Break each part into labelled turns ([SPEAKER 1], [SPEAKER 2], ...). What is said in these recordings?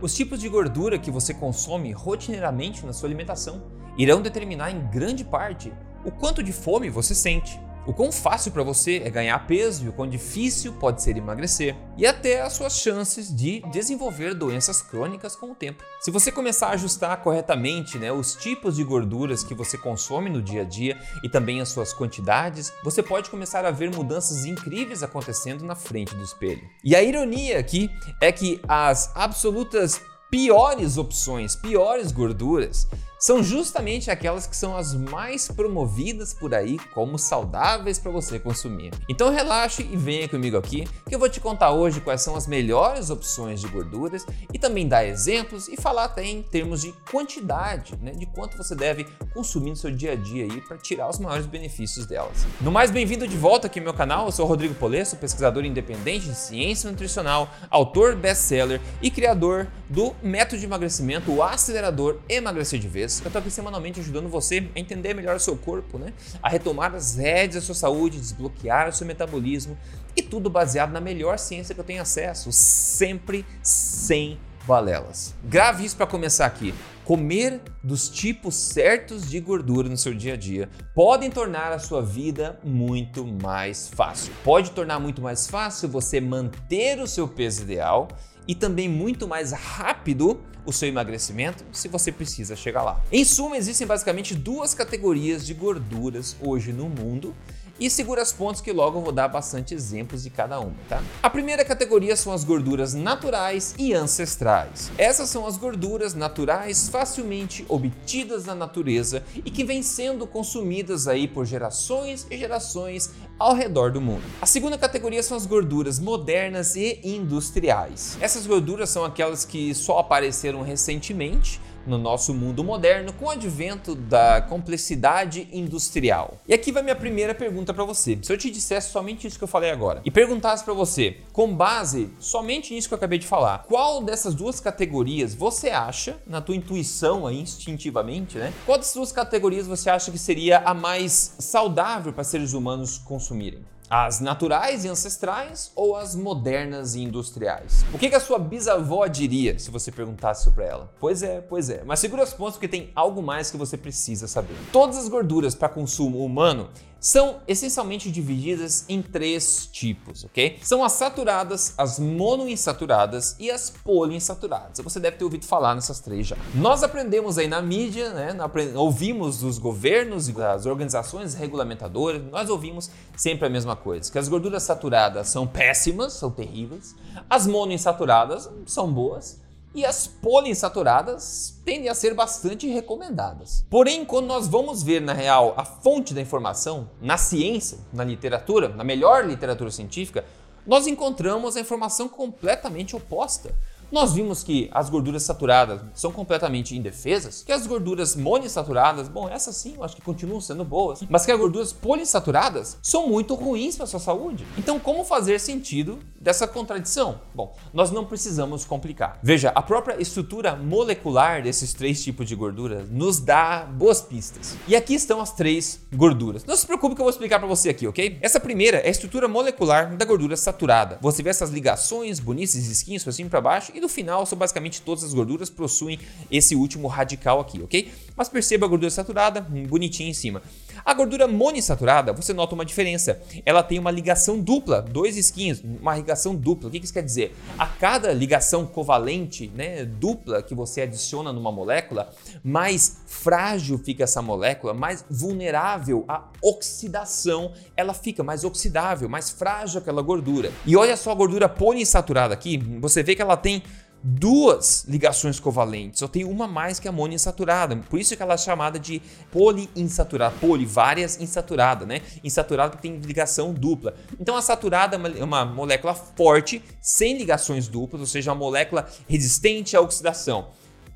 [SPEAKER 1] Os tipos de gordura que você consome rotineiramente na sua alimentação irão determinar em grande parte o quanto de fome você sente o quão fácil para você é ganhar peso e o quão difícil pode ser emagrecer, e até as suas chances de desenvolver doenças crônicas com o tempo. Se você começar a ajustar corretamente né, os tipos de gorduras que você consome no dia a dia e também as suas quantidades, você pode começar a ver mudanças incríveis acontecendo na frente do espelho. E a ironia aqui é que as absolutas piores opções, piores gorduras, são justamente aquelas que são as mais promovidas por aí como saudáveis para você consumir. Então relaxe e venha comigo aqui que eu vou te contar hoje quais são as melhores opções de gorduras e também dar exemplos e falar até em termos de quantidade, né, de quanto você deve consumir no seu dia a dia aí para tirar os maiores benefícios delas. No mais bem-vindo de volta aqui no meu canal, eu sou Rodrigo Polesso, pesquisador independente de ciência nutricional, autor best-seller e criador do método de emagrecimento, o acelerador emagrecer de vez eu estou aqui semanalmente ajudando você a entender melhor o seu corpo, né? A retomar as rédeas da sua saúde, desbloquear o seu metabolismo e tudo baseado na melhor ciência que eu tenho acesso, sempre sem balelas. Grave isso para começar aqui. Comer dos tipos certos de gordura no seu dia a dia podem tornar a sua vida muito mais fácil. Pode tornar muito mais fácil você manter o seu peso ideal e também muito mais rápido o seu emagrecimento se você precisa chegar lá. Em suma, existem basicamente duas categorias de gorduras hoje no mundo e segura as pontos que logo vou dar bastante exemplos de cada uma, tá? A primeira categoria são as gorduras naturais e ancestrais. Essas são as gorduras naturais facilmente obtidas na natureza e que vêm sendo consumidas aí por gerações e gerações ao redor do mundo. A segunda categoria são as gorduras modernas e industriais. Essas gorduras são aquelas que só apareceram recentemente no nosso mundo moderno com o advento da complexidade industrial. E aqui vai minha primeira pergunta para você. Se eu te dissesse somente isso que eu falei agora e perguntasse para você, com base somente nisso que eu acabei de falar, qual dessas duas categorias você acha, na tua intuição aí, instintivamente, né? Qual dessas duas categorias você acha que seria a mais saudável para seres humanos consumirem? As naturais e ancestrais ou as modernas e industriais? O que, que a sua bisavó diria se você perguntasse isso para ela? Pois é, pois é. Mas segura os pontos porque tem algo mais que você precisa saber. Todas as gorduras para consumo humano são essencialmente divididas em três tipos, ok? São as saturadas, as monoinsaturadas e as poliinsaturadas. Você deve ter ouvido falar nessas três já. Nós aprendemos aí na mídia, né? Ouvimos dos governos e das organizações regulamentadoras, nós ouvimos sempre a mesma coisa: que as gorduras saturadas são péssimas, são terríveis, as monoinsaturadas são boas e as poliinsaturadas tendem a ser bastante recomendadas. Porém, quando nós vamos ver na real a fonte da informação, na ciência, na literatura, na melhor literatura científica, nós encontramos a informação completamente oposta. Nós vimos que as gorduras saturadas são completamente indefesas, que as gorduras monoinsaturadas, bom, essas sim, eu acho que continuam sendo boas, mas que as gorduras poliinsaturadas são muito ruins para sua saúde. Então, como fazer sentido dessa contradição? Bom, nós não precisamos complicar. Veja, a própria estrutura molecular desses três tipos de gordura nos dá boas pistas. E aqui estão as três gorduras. Não se preocupe que eu vou explicar para você aqui, ok? Essa primeira é a estrutura molecular da gordura saturada. Você vê essas ligações bonitas, esquinhos e para baixo e no final, são basicamente todas as gorduras possuem esse último radical aqui, ok? Mas perceba a gordura saturada, hum, bonitinha em cima. A gordura monoinsaturada, você nota uma diferença. Ela tem uma ligação dupla, dois esquinhos, uma ligação dupla. O que isso quer dizer? A cada ligação covalente, né, dupla que você adiciona numa molécula, mais frágil fica essa molécula, mais vulnerável à oxidação ela fica, mais oxidável, mais frágil aquela gordura. E olha só a gordura poliinsaturada aqui, você vê que ela tem duas ligações covalentes, só tem uma mais que a monoinsaturada. Por isso que ela é chamada de poliinsaturada, poli, várias insaturada, né? Insaturada porque tem ligação dupla. Então a saturada é uma molécula forte, sem ligações duplas, ou seja, uma molécula resistente à oxidação.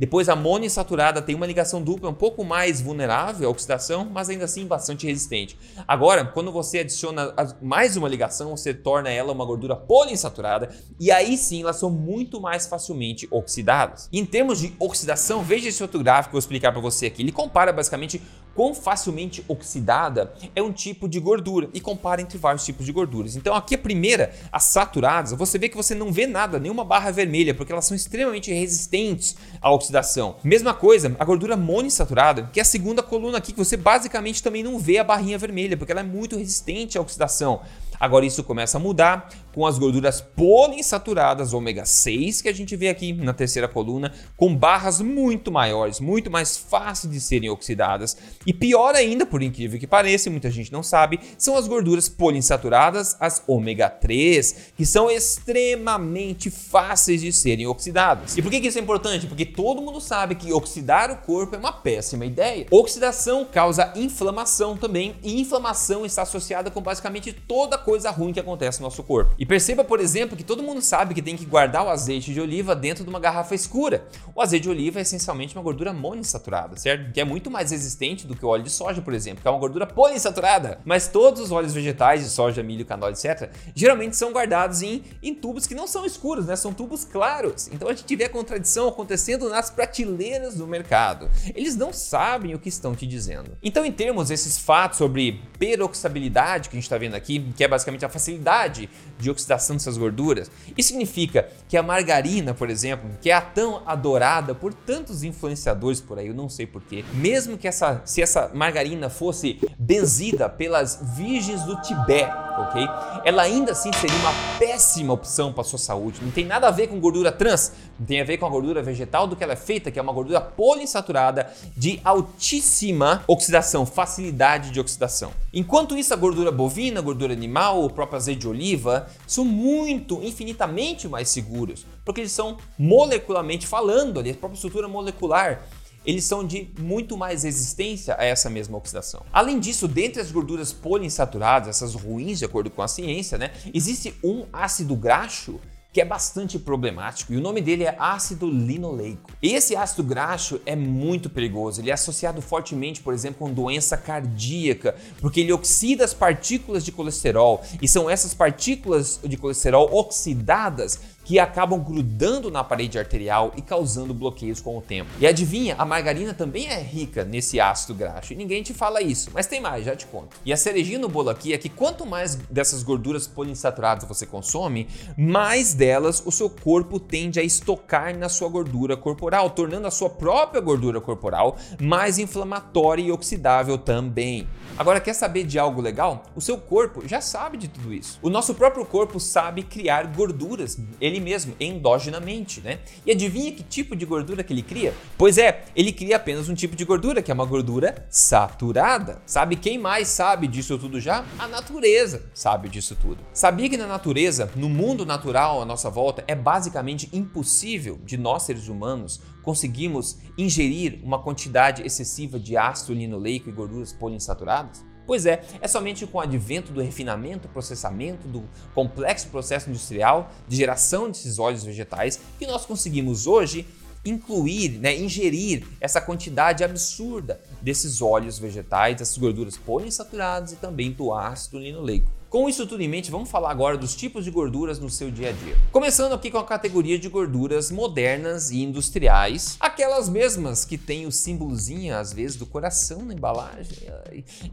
[SPEAKER 1] Depois a monoinsaturada tem uma ligação dupla um pouco mais vulnerável à oxidação, mas ainda assim bastante resistente. Agora, quando você adiciona mais uma ligação, você torna ela uma gordura poliinsaturada e aí sim elas são muito mais facilmente oxidadas. em termos de oxidação, veja esse outro gráfico que eu vou explicar para você aqui. Ele compara basicamente quão facilmente oxidada é um tipo de gordura e compara entre vários tipos de gorduras. Então aqui a primeira, as saturadas, você vê que você não vê nada, nenhuma barra vermelha, porque elas são extremamente resistentes à oxidação. Mesma coisa, a gordura monoinsaturada, que é a segunda coluna aqui, que você basicamente também não vê a barrinha vermelha, porque ela é muito resistente à oxidação. Agora isso começa a mudar com as gorduras poliinsaturadas ômega 6 que a gente vê aqui na terceira coluna, com barras muito maiores, muito mais fáceis de serem oxidadas. E pior ainda, por incrível que pareça, muita gente não sabe, são as gorduras poliinsaturadas, as ômega 3, que são extremamente fáceis de serem oxidadas. E por que isso é importante? Porque todo mundo sabe que oxidar o corpo é uma péssima ideia. Oxidação causa inflamação também, e inflamação está associada com basicamente toda coisa ruim que acontece no nosso corpo. E perceba, por exemplo, que todo mundo sabe que tem que guardar o azeite de oliva dentro de uma garrafa escura. O azeite de oliva é essencialmente uma gordura monoinsaturada, certo? Que é muito mais resistente do que o óleo de soja, por exemplo, que é uma gordura poliinsaturada. Mas todos os óleos vegetais, de soja, milho, canola, etc., geralmente são guardados em, em tubos que não são escuros, né? São tubos claros. Então a gente a contradição acontecendo nas prateleiras do mercado. Eles não sabem o que estão te dizendo. Então, em termos desses fatos sobre peroxabilidade que a gente está vendo aqui, que é basicamente a facilidade de oxidação dessas gorduras. Isso significa que a margarina, por exemplo, que é tão adorada por tantos influenciadores por aí, eu não sei porquê, mesmo que essa, se essa margarina fosse benzida pelas virgens do Tibete, ok? Ela ainda assim seria uma péssima opção para sua saúde. Não tem nada a ver com gordura trans, não tem a ver com a gordura vegetal do que ela é feita, que é uma gordura poliinsaturada de altíssima oxidação, facilidade de oxidação. Enquanto isso, a gordura bovina, a gordura animal, o próprio azeite de oliva são muito, infinitamente mais seguros, porque eles são molecularmente falando ali, a própria estrutura molecular eles são de muito mais resistência a essa mesma oxidação. Além disso, dentre as gorduras poliinsaturadas, essas ruins de acordo com a ciência, né, existe um ácido graxo que é bastante problemático e o nome dele é ácido linoleico. Esse ácido graxo é muito perigoso, ele é associado fortemente, por exemplo, com doença cardíaca, porque ele oxida as partículas de colesterol e são essas partículas de colesterol oxidadas que acabam grudando na parede arterial e causando bloqueios com o tempo. E adivinha, a margarina também é rica nesse ácido graxo e ninguém te fala isso, mas tem mais, já te conto. E a cerejinha no bolo aqui é que quanto mais dessas gorduras poliinsaturadas você consome, mais delas o seu corpo tende a estocar na sua gordura corporal, tornando a sua própria gordura corporal mais inflamatória e oxidável também. Agora, quer saber de algo legal? O seu corpo já sabe de tudo isso. O nosso próprio corpo sabe criar gorduras, ele mesmo, endogenamente, né? E adivinha que tipo de gordura que ele cria? Pois é, ele cria apenas um tipo de gordura, que é uma gordura saturada. Sabe quem mais sabe disso tudo já? A natureza sabe disso tudo. Sabia que na natureza, no mundo natural à nossa volta, é basicamente impossível de nós seres humanos conseguimos ingerir uma quantidade excessiva de ácido linoleico e gorduras poliinsaturadas? Pois é, é somente com o advento do refinamento, processamento, do complexo processo industrial de geração desses óleos vegetais que nós conseguimos hoje incluir, né, ingerir essa quantidade absurda desses óleos vegetais, dessas gorduras poliinsaturadas e também do ácido linoleico. Com isso tudo em mente, vamos falar agora dos tipos de gorduras no seu dia a dia. Começando aqui com a categoria de gorduras modernas e industriais, aquelas mesmas que têm o símbolozinho, às vezes, do coração na embalagem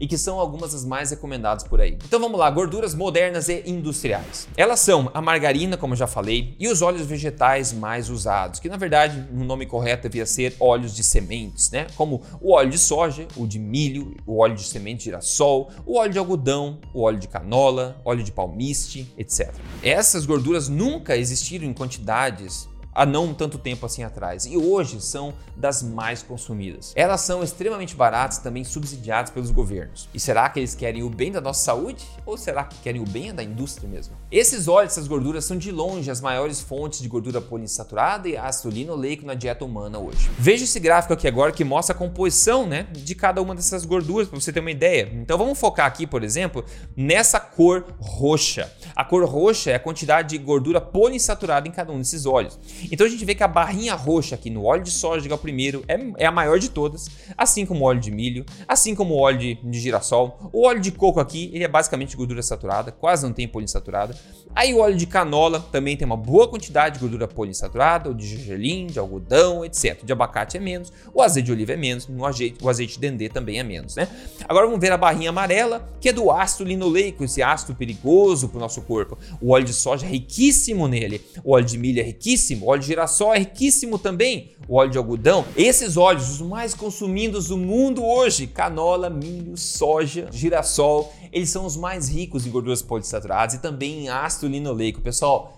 [SPEAKER 1] e que são algumas das mais recomendadas por aí. Então vamos lá, gorduras modernas e industriais. Elas são a margarina, como eu já falei, e os óleos vegetais mais usados, que na verdade o nome correto devia ser óleos de sementes, né? Como o óleo de soja, o de milho, o óleo de semente de girassol, o óleo de algodão, o óleo de canola, canola, óleo de palmiste, etc. Essas gorduras nunca existiram em quantidades há não tanto tempo assim atrás e hoje são das mais consumidas. Elas são extremamente baratas, também subsidiadas pelos governos. E será que eles querem o bem da nossa saúde ou será que querem o bem da indústria mesmo? Esses óleos, essas gorduras são de longe as maiores fontes de gordura poliinsaturada e ácido linoleico na dieta humana hoje. Veja esse gráfico aqui agora que mostra a composição, né, de cada uma dessas gorduras para você ter uma ideia. Então vamos focar aqui, por exemplo, nessa cor roxa. A cor roxa é a quantidade de gordura poliinsaturada em cada um desses óleos. Então a gente vê que a barrinha roxa aqui no óleo de soja de primeiro é, é a maior de todas, assim como o óleo de milho, assim como o óleo de, de girassol. O óleo de coco aqui, ele é basicamente gordura saturada, quase não tem poliinsaturada. Aí o óleo de canola também tem uma boa quantidade de gordura poliinsaturada, o de gergelim, de algodão, etc. De abacate é menos, o azeite de oliva é menos, o azeite, o azeite de dendê também é menos, né? Agora vamos ver a barrinha amarela, que é do ácido linoleico, esse ácido perigoso para o nosso corpo. O óleo de soja é riquíssimo nele, o óleo de milho é riquíssimo, óleo de girassol é riquíssimo também, o óleo de algodão. Esses óleos, os mais consumidos do mundo hoje, canola, milho, soja, girassol, eles são os mais ricos em gorduras poliinsaturadas e também em ácido linoleico. Pessoal,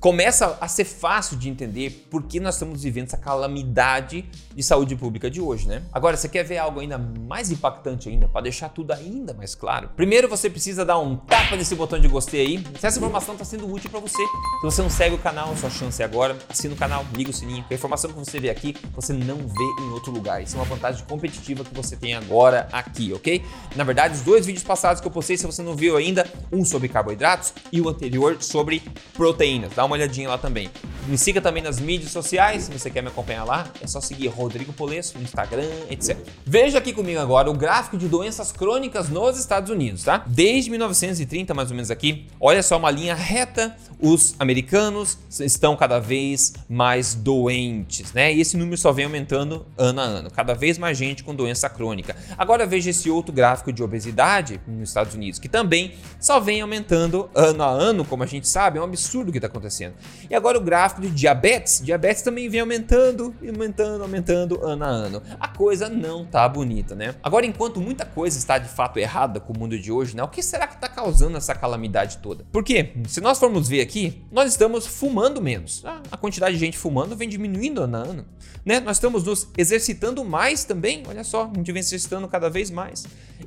[SPEAKER 1] começa a ser fácil de entender por que nós estamos vivendo essa calamidade de saúde pública de hoje, né? Agora, você quer ver algo ainda mais impactante ainda, para deixar tudo ainda mais claro? Primeiro, você precisa dar um tapa nesse botão de gostei aí, se essa informação está sendo útil para você. Se você não segue o canal, sua chance é agora. Assina o canal, liga o sininho. A informação que você vê aqui, você não vê em outro lugar. Isso é uma vantagem competitiva que você tem agora aqui, ok? Na verdade, os dois vídeos passados que eu postei, se você não viu ainda, um sobre carboidratos e o anterior sobre proteínas. Dá uma olhadinha lá também. Me siga também nas mídias sociais, se você quer me acompanhar lá, é só seguir Rodrigo Polesso no Instagram, etc. Veja aqui comigo agora o gráfico de doenças crônicas nos Estados Unidos, tá? Desde 1930, mais ou menos aqui, olha só uma linha reta, os americanos estão cada vez mais doentes, né? E esse número só vem aumentando ano a ano, cada vez mais gente com doença crônica. Agora veja esse outro gráfico de obesidade nos Estados Unidos, que também só vem aumentando ano a ano, como a gente sabe, é um absurdo o que está acontecendo. E agora o gráfico de diabetes, diabetes também vem aumentando, aumentando, aumentando ano a ano. A coisa não tá bonita, né? Agora, enquanto muita coisa está de fato errada com o mundo de hoje, né? O que será que está causando essa calamidade toda? Porque, se nós formos ver aqui, nós estamos fumando menos. Ah, a quantidade de gente fumando vem diminuindo ano a ano. Né? Nós estamos nos exercitando mais também. Olha só, a gente vem se exercitando cada vez mais.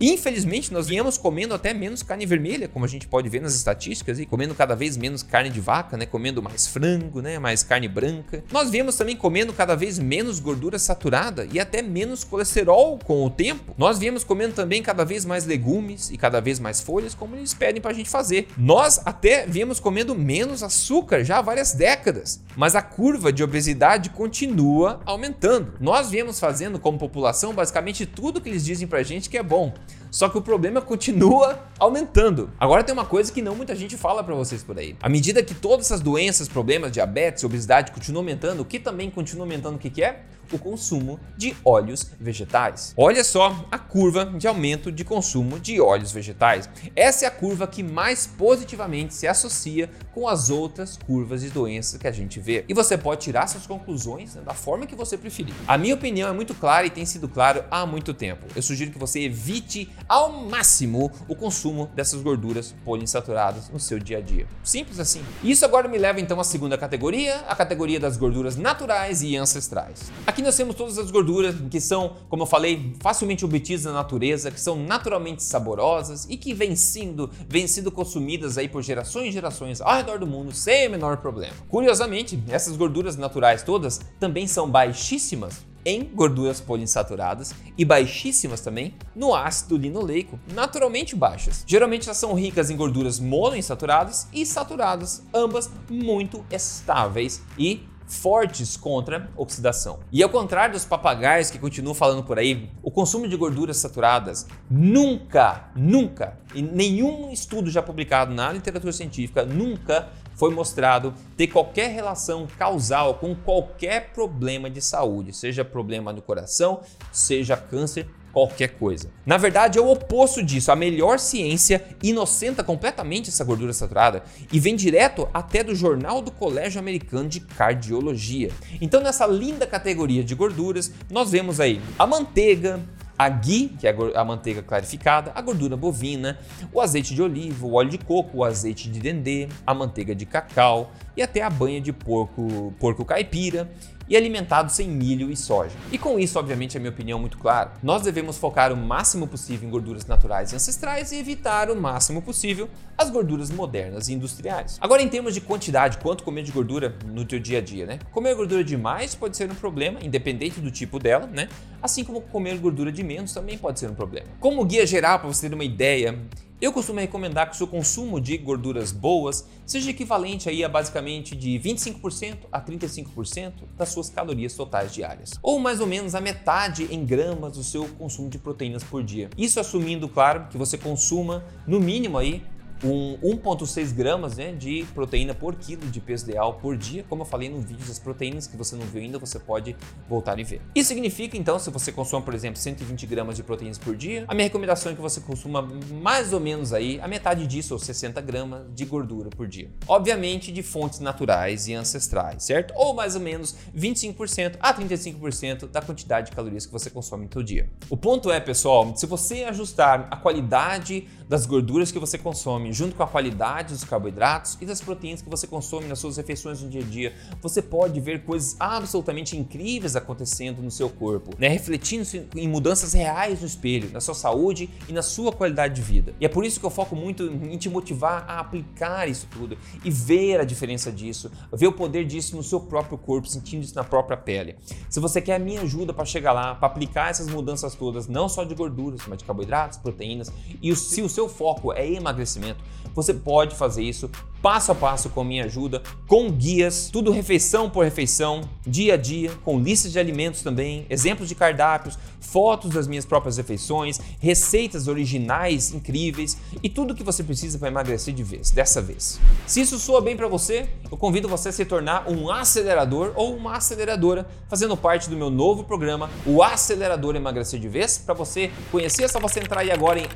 [SPEAKER 1] Infelizmente, nós viemos comendo até menos carne vermelha, como a gente pode ver nas estatísticas, e comendo cada vez menos carne de vaca, né? Comendo mais frango, né? Mais carne branca. Nós viemos também comendo cada vez menos gordura saturada e até menos colesterol com o tempo. Nós viemos comendo também cada vez mais legumes e cada vez mais folhas, como eles pedem pra gente fazer. Nós até viemos comendo menos açúcar já há várias décadas, mas a curva de obesidade continua aumentando. Nós viemos fazendo como população basicamente tudo que eles dizem pra gente que é bom. Só que o problema continua aumentando. Agora tem uma coisa que não muita gente fala para vocês por aí. À medida que todas essas doenças, problemas, diabetes, obesidade continuam aumentando, o que também continua aumentando o que, que é? O consumo de óleos vegetais. Olha só a curva de aumento de consumo de óleos vegetais. Essa é a curva que mais positivamente se associa com as outras curvas de doenças que a gente vê. E você pode tirar suas conclusões né, da forma que você preferir. A minha opinião é muito clara e tem sido claro há muito tempo. Eu sugiro que você evite ao máximo o consumo dessas gorduras poliinsaturadas no seu dia a dia. Simples assim. Isso agora me leva então à segunda categoria, a categoria das gorduras naturais e ancestrais. Nós temos todas as gorduras que são, como eu falei, facilmente obtidas na natureza, que são naturalmente saborosas e que vêm sendo, sendo consumidas aí por gerações e gerações ao redor do mundo sem o menor problema. Curiosamente, essas gorduras naturais todas também são baixíssimas em gorduras poliinsaturadas e baixíssimas também no ácido linoleico, naturalmente baixas. Geralmente elas são ricas em gorduras monoinsaturadas e saturadas, ambas muito estáveis e fortes contra oxidação. E ao contrário dos papagaios que continuam falando por aí, o consumo de gorduras saturadas nunca, nunca, em nenhum estudo já publicado na literatura científica, nunca foi mostrado ter qualquer relação causal com qualquer problema de saúde, seja problema no coração, seja câncer qualquer coisa. Na verdade, é o oposto disso. A melhor ciência inocenta completamente essa gordura saturada e vem direto até do Jornal do Colégio Americano de Cardiologia. Então, nessa linda categoria de gorduras, nós vemos aí a manteiga, a ghee, que é a manteiga clarificada, a gordura bovina, o azeite de oliva, o óleo de coco, o azeite de dendê, a manteiga de cacau e até a banha de porco, porco caipira e alimentado sem milho e soja. E com isso, obviamente, a minha opinião é muito clara. Nós devemos focar o máximo possível em gorduras naturais e ancestrais e evitar o máximo possível as gorduras modernas e industriais. Agora, em termos de quantidade, quanto comer de gordura no teu dia a dia, né? Comer gordura demais pode ser um problema, independente do tipo dela, né? Assim como comer gordura de menos também pode ser um problema. Como guia geral, para você ter uma ideia, Eu costumo recomendar que o seu consumo de gorduras boas seja equivalente aí a basicamente de 25% a 35% das suas calorias totais diárias, ou mais ou menos a metade em gramas do seu consumo de proteínas por dia. Isso assumindo, claro, que você consuma no mínimo aí um 1,6 gramas né, de proteína por quilo de peso ideal por dia. Como eu falei no vídeo das proteínas, que você não viu ainda, você pode voltar e ver. Isso significa, então, se você consome, por exemplo, 120 gramas de proteínas por dia, a minha recomendação é que você consuma mais ou menos aí a metade disso, ou 60 gramas de gordura por dia. Obviamente de fontes naturais e ancestrais, certo? Ou mais ou menos 25% a 35% da quantidade de calorias que você consome seu dia. O ponto é, pessoal, se você ajustar a qualidade das gorduras que você consome, junto com a qualidade dos carboidratos e das proteínas que você consome nas suas refeições no dia a dia, você pode ver coisas absolutamente incríveis acontecendo no seu corpo, né? refletindo em mudanças reais no espelho, na sua saúde e na sua qualidade de vida. E é por isso que eu foco muito em te motivar a aplicar isso tudo e ver a diferença disso, ver o poder disso no seu próprio corpo, sentindo isso na própria pele. Se você quer a minha ajuda para chegar lá, para aplicar essas mudanças todas, não só de gorduras, mas de carboidratos, proteínas, e o seu foco é emagrecimento, você pode fazer isso passo a passo com minha ajuda, com guias, tudo refeição por refeição, dia a dia, com listas de alimentos também, exemplos de cardápios, fotos das minhas próprias refeições, receitas originais incríveis e tudo que você precisa para emagrecer de vez, dessa vez. Se isso soa bem para você, eu convido você a se tornar um acelerador ou uma aceleradora, fazendo parte do meu novo programa, o Acelerador Emagrecer de Vez. Para você conhecer, é só você entrar aí agora em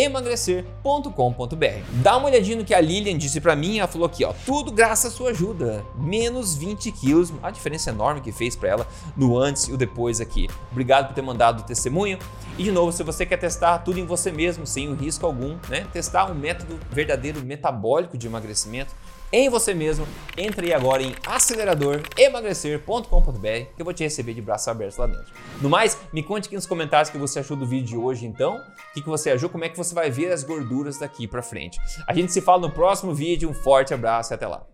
[SPEAKER 1] aceleradoremagrecer.com.br. Dá uma olhadinha no que a Lilian disse para mim, ela falou aqui, ó, tudo graças à sua ajuda, menos 20 quilos, a diferença enorme que fez para ela no antes e o depois aqui. Obrigado por ter mandado o testemunho. E de novo, se você quer testar tudo em você mesmo, sem risco algum, né? Testar um método verdadeiro metabólico de emagrecimento, em você mesmo, entre aí agora em aceleradoremagrecer.com.br que eu vou te receber de braços abertos lá dentro. No mais, me conte aqui nos comentários o que você achou do vídeo de hoje então, o que, que você achou, como é que você vai ver as gorduras daqui para frente. A gente se fala no próximo vídeo, um forte abraço e até lá.